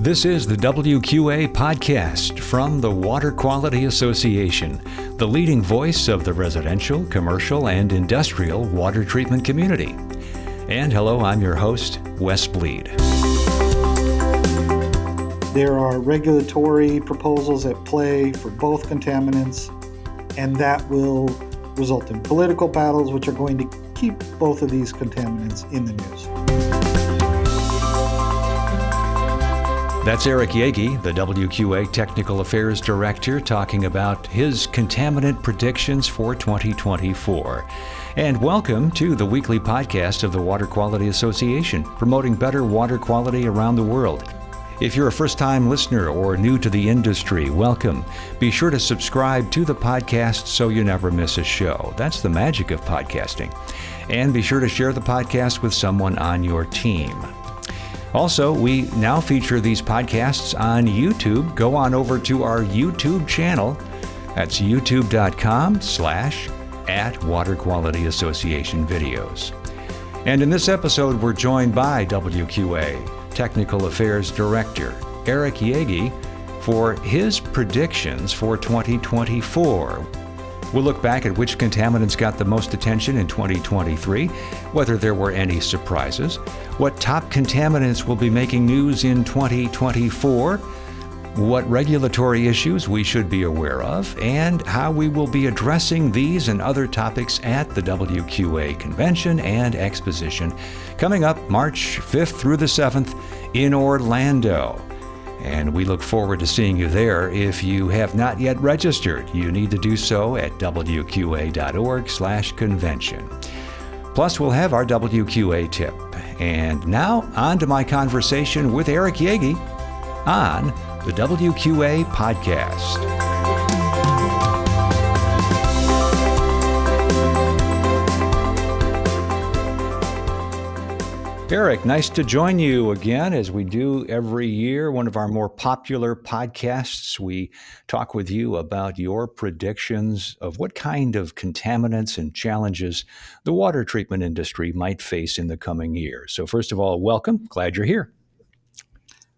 This is the WQA podcast from the Water Quality Association, the leading voice of the residential, commercial, and industrial water treatment community. And hello, I'm your host, Wes Bleed. There are regulatory proposals at play for both contaminants, and that will result in political battles, which are going to keep both of these contaminants in the news. That's Eric Yeggy, the WQA Technical Affairs Director, talking about his contaminant predictions for 2024. And welcome to the weekly podcast of the Water Quality Association, promoting better water quality around the world. If you're a first time listener or new to the industry, welcome. Be sure to subscribe to the podcast so you never miss a show. That's the magic of podcasting. And be sure to share the podcast with someone on your team. Also, we now feature these podcasts on YouTube. Go on over to our YouTube channel. That's youtube.com slash at Water Quality Association videos. And in this episode, we're joined by WQA Technical Affairs Director Eric Yeggy for his predictions for 2024. We'll look back at which contaminants got the most attention in 2023, whether there were any surprises, what top contaminants will be making news in 2024, what regulatory issues we should be aware of, and how we will be addressing these and other topics at the WQA Convention and Exposition. Coming up March 5th through the 7th in Orlando and we look forward to seeing you there. If you have not yet registered, you need to do so at wqa.org/convention. Plus, we'll have our WQA tip. And now, on to my conversation with Eric Yeggy on the WQA podcast. Eric, nice to join you again as we do every year. One of our more popular podcasts. We talk with you about your predictions of what kind of contaminants and challenges the water treatment industry might face in the coming year. So, first of all, welcome. Glad you're here.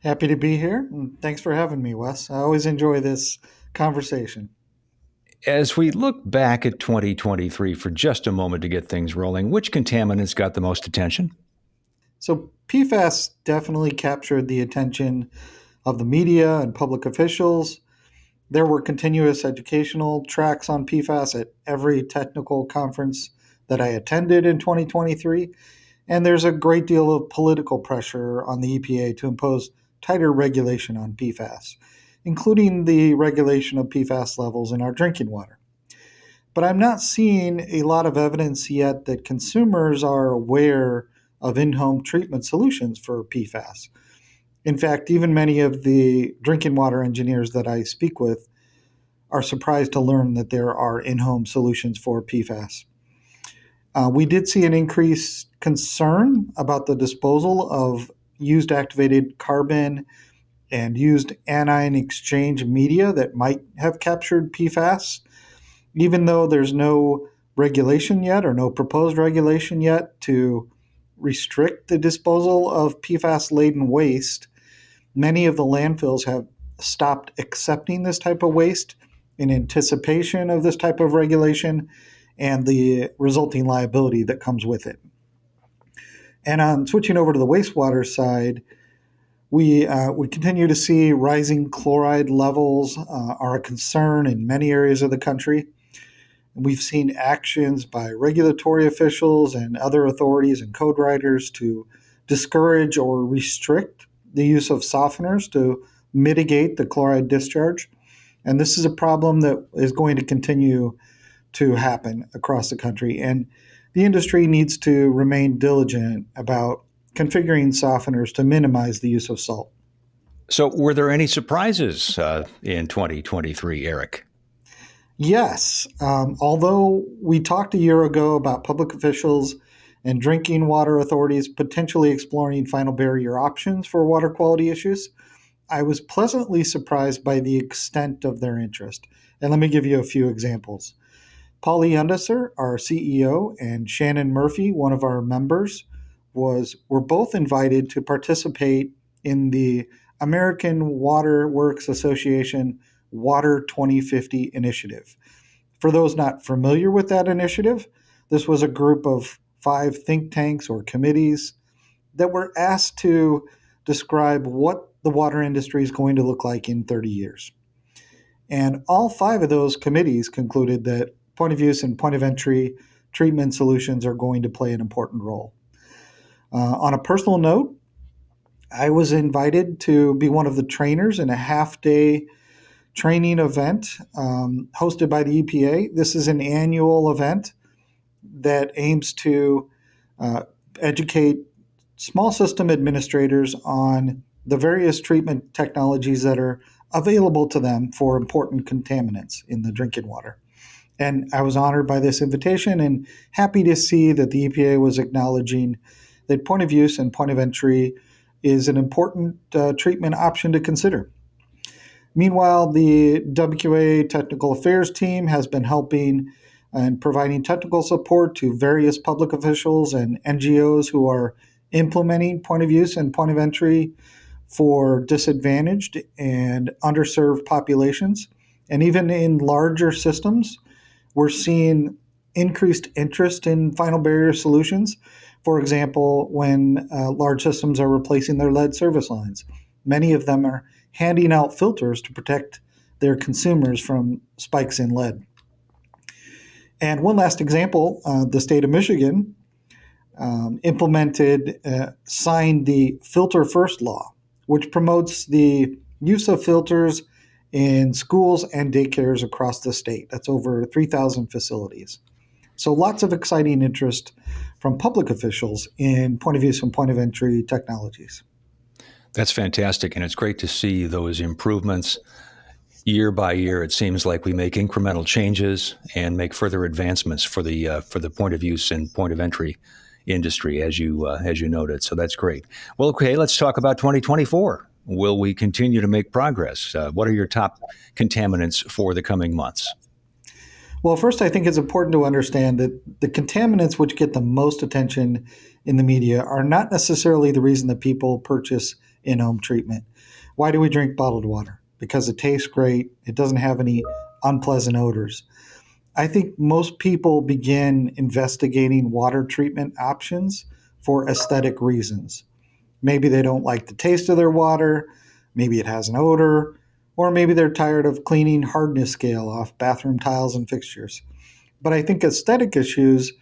Happy to be here. And thanks for having me, Wes. I always enjoy this conversation. As we look back at 2023 for just a moment to get things rolling, which contaminants got the most attention? So PFAS definitely captured the attention of the media and public officials. There were continuous educational tracks on PFAS at every technical conference that I attended in 2023. And there's a great deal of political pressure on the EPA to impose tighter regulation on PFAS, including the regulation of PFAS levels in our drinking water. But I'm not seeing a lot of evidence yet that consumers are aware of in home treatment solutions for PFAS. In fact, even many of the drinking water engineers that I speak with are surprised to learn that there are in home solutions for PFAS. Uh, we did see an increased concern about the disposal of used activated carbon and used anion exchange media that might have captured PFAS, even though there's no regulation yet or no proposed regulation yet to restrict the disposal of PFAS laden waste, many of the landfills have stopped accepting this type of waste in anticipation of this type of regulation and the resulting liability that comes with it. And on switching over to the wastewater side, we, uh, we continue to see rising chloride levels uh, are a concern in many areas of the country. We've seen actions by regulatory officials and other authorities and code writers to discourage or restrict the use of softeners to mitigate the chloride discharge. And this is a problem that is going to continue to happen across the country. And the industry needs to remain diligent about configuring softeners to minimize the use of salt. So, were there any surprises uh, in 2023, Eric? Yes. Um, although we talked a year ago about public officials and drinking water authorities potentially exploring final barrier options for water quality issues, I was pleasantly surprised by the extent of their interest. And let me give you a few examples. Pauli Undesser, our CEO, and Shannon Murphy, one of our members, was were both invited to participate in the American Water Works Association Water 2050 initiative. For those not familiar with that initiative, this was a group of five think tanks or committees that were asked to describe what the water industry is going to look like in 30 years. And all five of those committees concluded that point of use and point of entry treatment solutions are going to play an important role. Uh, on a personal note, I was invited to be one of the trainers in a half day training event um, hosted by the EPA. This is an annual event that aims to uh, educate small system administrators on the various treatment technologies that are available to them for important contaminants in the drinking water. And I was honored by this invitation and happy to see that the EPA was acknowledging that point of use and point of entry is an important uh, treatment option to consider. Meanwhile, the WQA Technical Affairs team has been helping and providing technical support to various public officials and NGOs who are implementing point of use and point of entry for disadvantaged and underserved populations. And even in larger systems, we're seeing increased interest in final barrier solutions. For example, when uh, large systems are replacing their lead service lines, many of them are handing out filters to protect their consumers from spikes in lead. And one last example uh, the state of Michigan um, implemented, uh, signed the Filter First law, which promotes the use of filters in schools and daycares across the state. That's over 3,000 facilities. So lots of exciting interest from public officials in point of use and point of entry technologies. That's fantastic, and it's great to see those improvements year by year. It seems like we make incremental changes and make further advancements for the uh, for the point of use and point of entry industry, as you uh, as you noted. So that's great. Well, okay, let's talk about 2024. Will we continue to make progress? Uh, what are your top contaminants for the coming months? Well, first, I think it's important to understand that the contaminants which get the most attention in the media are not necessarily the reason that people purchase in home treatment. Why do we drink bottled water? Because it tastes great, it doesn't have any unpleasant odors. I think most people begin investigating water treatment options for aesthetic reasons. Maybe they don't like the taste of their water, maybe it has an odor, or maybe they're tired of cleaning hardness scale off bathroom tiles and fixtures. But I think aesthetic issues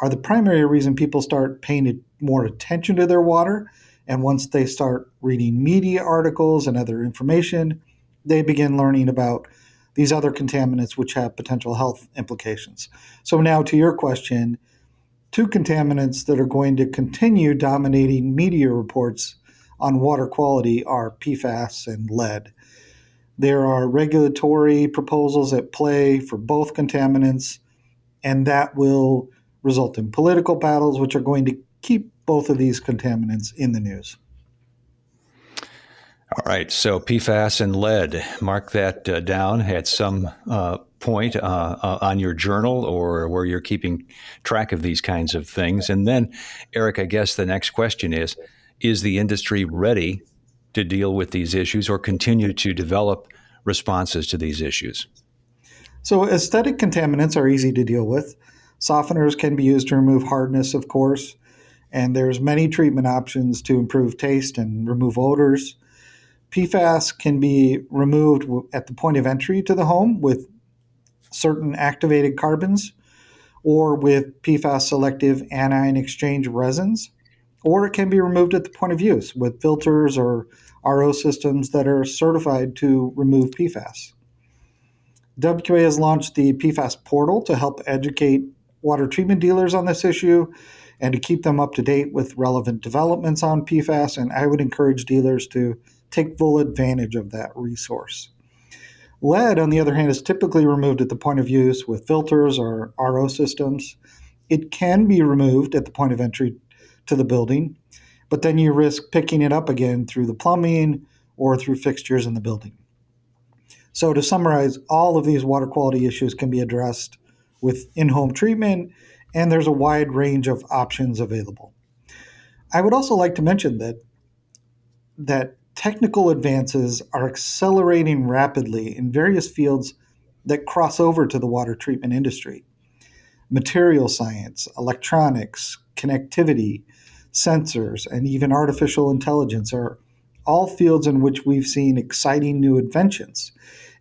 are the primary reason people start paying more attention to their water. And once they start reading media articles and other information, they begin learning about these other contaminants which have potential health implications. So, now to your question, two contaminants that are going to continue dominating media reports on water quality are PFAS and lead. There are regulatory proposals at play for both contaminants, and that will result in political battles, which are going to keep both of these contaminants in the news. All right, so PFAS and lead, mark that uh, down at some uh, point uh, uh, on your journal or where you're keeping track of these kinds of things. And then, Eric, I guess the next question is Is the industry ready to deal with these issues or continue to develop responses to these issues? So, aesthetic contaminants are easy to deal with. Softeners can be used to remove hardness, of course, and there's many treatment options to improve taste and remove odors. PFAS can be removed at the point of entry to the home with certain activated carbons or with PFAS selective anion exchange resins, or it can be removed at the point of use with filters or RO systems that are certified to remove PFAS. WQA has launched the PFAS portal to help educate water treatment dealers on this issue and to keep them up to date with relevant developments on PFAS. And I would encourage dealers to take full advantage of that resource. Lead, on the other hand, is typically removed at the point of use with filters or RO systems. It can be removed at the point of entry to the building, but then you risk picking it up again through the plumbing or through fixtures in the building. So, to summarize, all of these water quality issues can be addressed with in home treatment, and there's a wide range of options available. I would also like to mention that that technical advances are accelerating rapidly in various fields that cross over to the water treatment industry. Material science, electronics, connectivity, sensors, and even artificial intelligence are all fields in which we've seen exciting new inventions.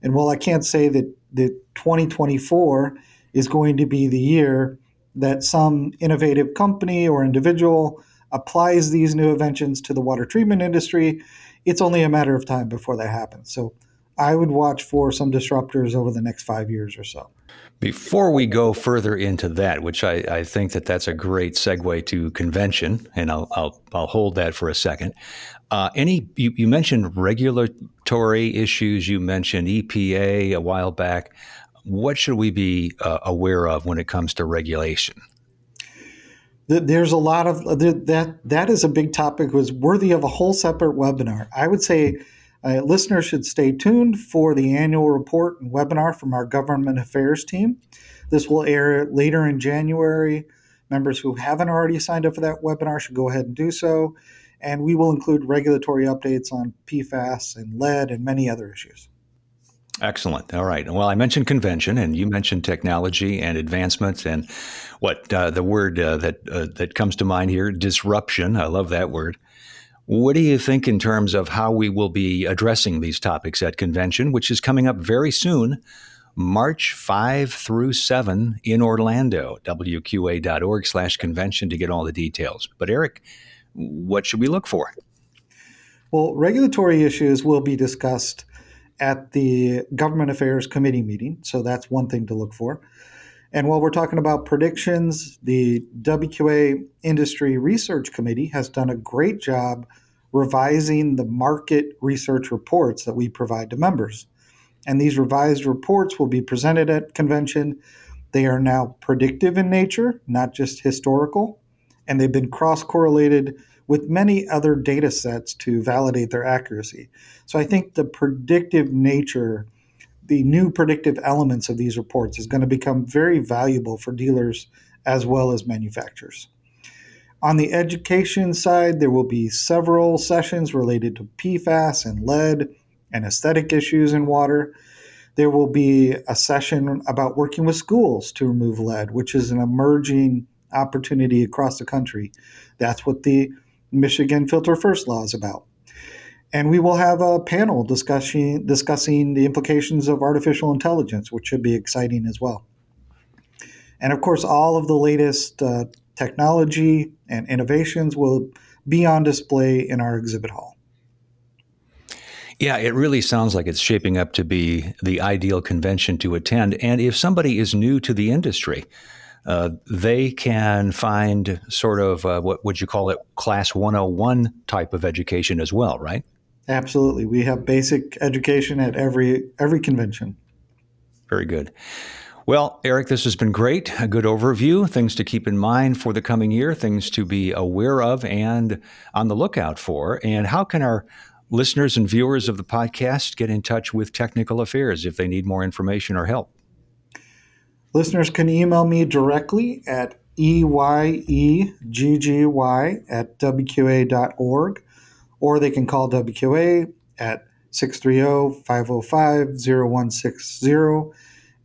And while I can't say that, that 2024 is going to be the year that some innovative company or individual applies these new inventions to the water treatment industry, it's only a matter of time before that happens. So I would watch for some disruptors over the next five years or so. Before we go further into that, which I, I, think that that's a great segue to convention, and I'll, I'll, I'll hold that for a second. Uh, any you, you, mentioned regulatory issues. You mentioned EPA a while back. What should we be uh, aware of when it comes to regulation? There's a lot of that. That is a big topic. Was worthy of a whole separate webinar. I would say uh, listeners should stay tuned for the annual report and webinar from our government affairs team. This will air later in January. Members who haven't already signed up for that webinar should go ahead and do so. And we will include regulatory updates on PFAS and lead and many other issues. Excellent. All right. Well, I mentioned convention, and you mentioned technology and advancements, and what uh, the word uh, that uh, that comes to mind here, disruption. I love that word. What do you think in terms of how we will be addressing these topics at convention, which is coming up very soon, March 5 through 7 in Orlando, wqa.org slash convention to get all the details. But Eric, what should we look for? Well, regulatory issues will be discussed at the Government Affairs Committee meeting, so that's one thing to look for. And while we're talking about predictions, the WQA Industry Research Committee has done a great job revising the market research reports that we provide to members. And these revised reports will be presented at convention. They are now predictive in nature, not just historical, and they've been cross correlated with many other data sets to validate their accuracy. So I think the predictive nature the new predictive elements of these reports is going to become very valuable for dealers as well as manufacturers. On the education side, there will be several sessions related to PFAS and lead and aesthetic issues in water. There will be a session about working with schools to remove lead, which is an emerging opportunity across the country. That's what the Michigan Filter First law is about and we will have a panel discussing discussing the implications of artificial intelligence, which should be exciting as well. And of course, all of the latest uh, technology and innovations will be on display in our exhibit hall. Yeah, it really sounds like it's shaping up to be the ideal convention to attend. And if somebody is new to the industry, uh, they can find sort of uh, what would you call it, class 101 type of education as well, right? Absolutely. We have basic education at every every convention. Very good. Well, Eric, this has been great. A good overview, things to keep in mind for the coming year, things to be aware of and on the lookout for. And how can our listeners and viewers of the podcast get in touch with Technical Affairs if they need more information or help? Listeners can email me directly at eyeggy at wqa.org or they can call WQA at 630 505 0160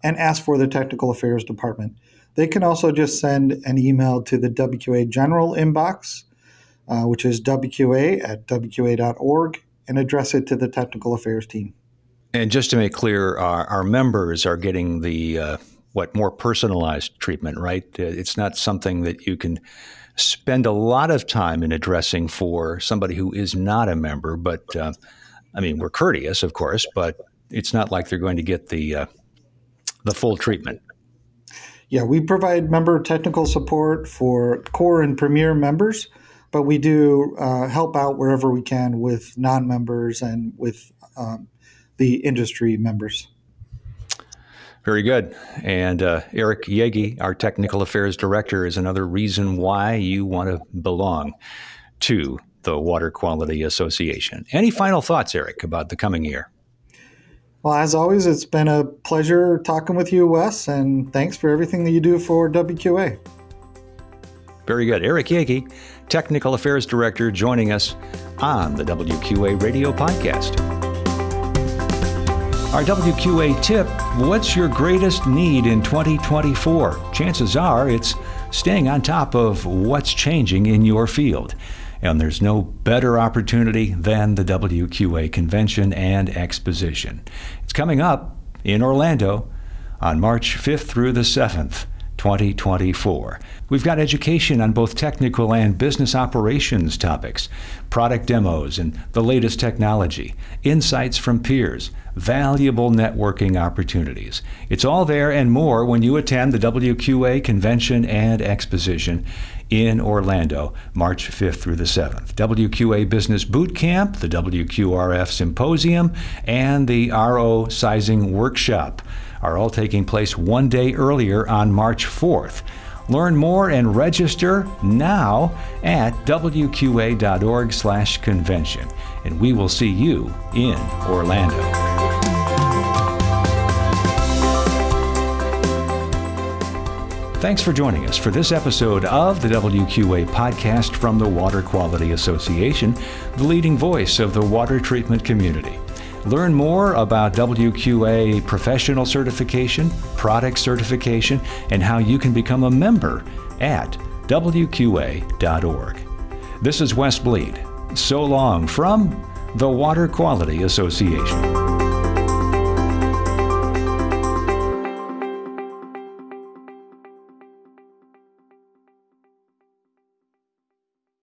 and ask for the Technical Affairs Department. They can also just send an email to the WQA General inbox, uh, which is WQA at WQA.org, and address it to the Technical Affairs team. And just to make clear, our, our members are getting the uh, what more personalized treatment, right? Uh, it's not something that you can spend a lot of time in addressing for somebody who is not a member. But uh, I mean, we're courteous, of course, but it's not like they're going to get the uh, the full treatment. Yeah, we provide member technical support for core and premier members, but we do uh, help out wherever we can with non-members and with um, the industry members. Very good. And uh, Eric Yeggy, our technical affairs director, is another reason why you want to belong to the Water Quality Association. Any final thoughts, Eric, about the coming year? Well, as always, it's been a pleasure talking with you, Wes, and thanks for everything that you do for WQA. Very good. Eric Yeggy, Technical Affairs Director, joining us on the WQA Radio Podcast. Our WQA tip What's your greatest need in 2024? Chances are it's staying on top of what's changing in your field. And there's no better opportunity than the WQA Convention and Exposition. It's coming up in Orlando on March 5th through the 7th. 2024. We've got education on both technical and business operations topics, product demos and the latest technology, insights from peers, valuable networking opportunities. It's all there and more when you attend the WQA Convention and Exposition in Orlando, March 5th through the 7th. WQA Business Boot Camp, the WQRF Symposium, and the RO Sizing Workshop are all taking place one day earlier on March 4th. Learn more and register now at wqa.org/convention, and we will see you in Orlando. Thanks for joining us for this episode of the WQA podcast from the Water Quality Association, the leading voice of the water treatment community. Learn more about WQA professional certification, product certification, and how you can become a member at WQA.org. This is Wes Bleed. So long from the Water Quality Association.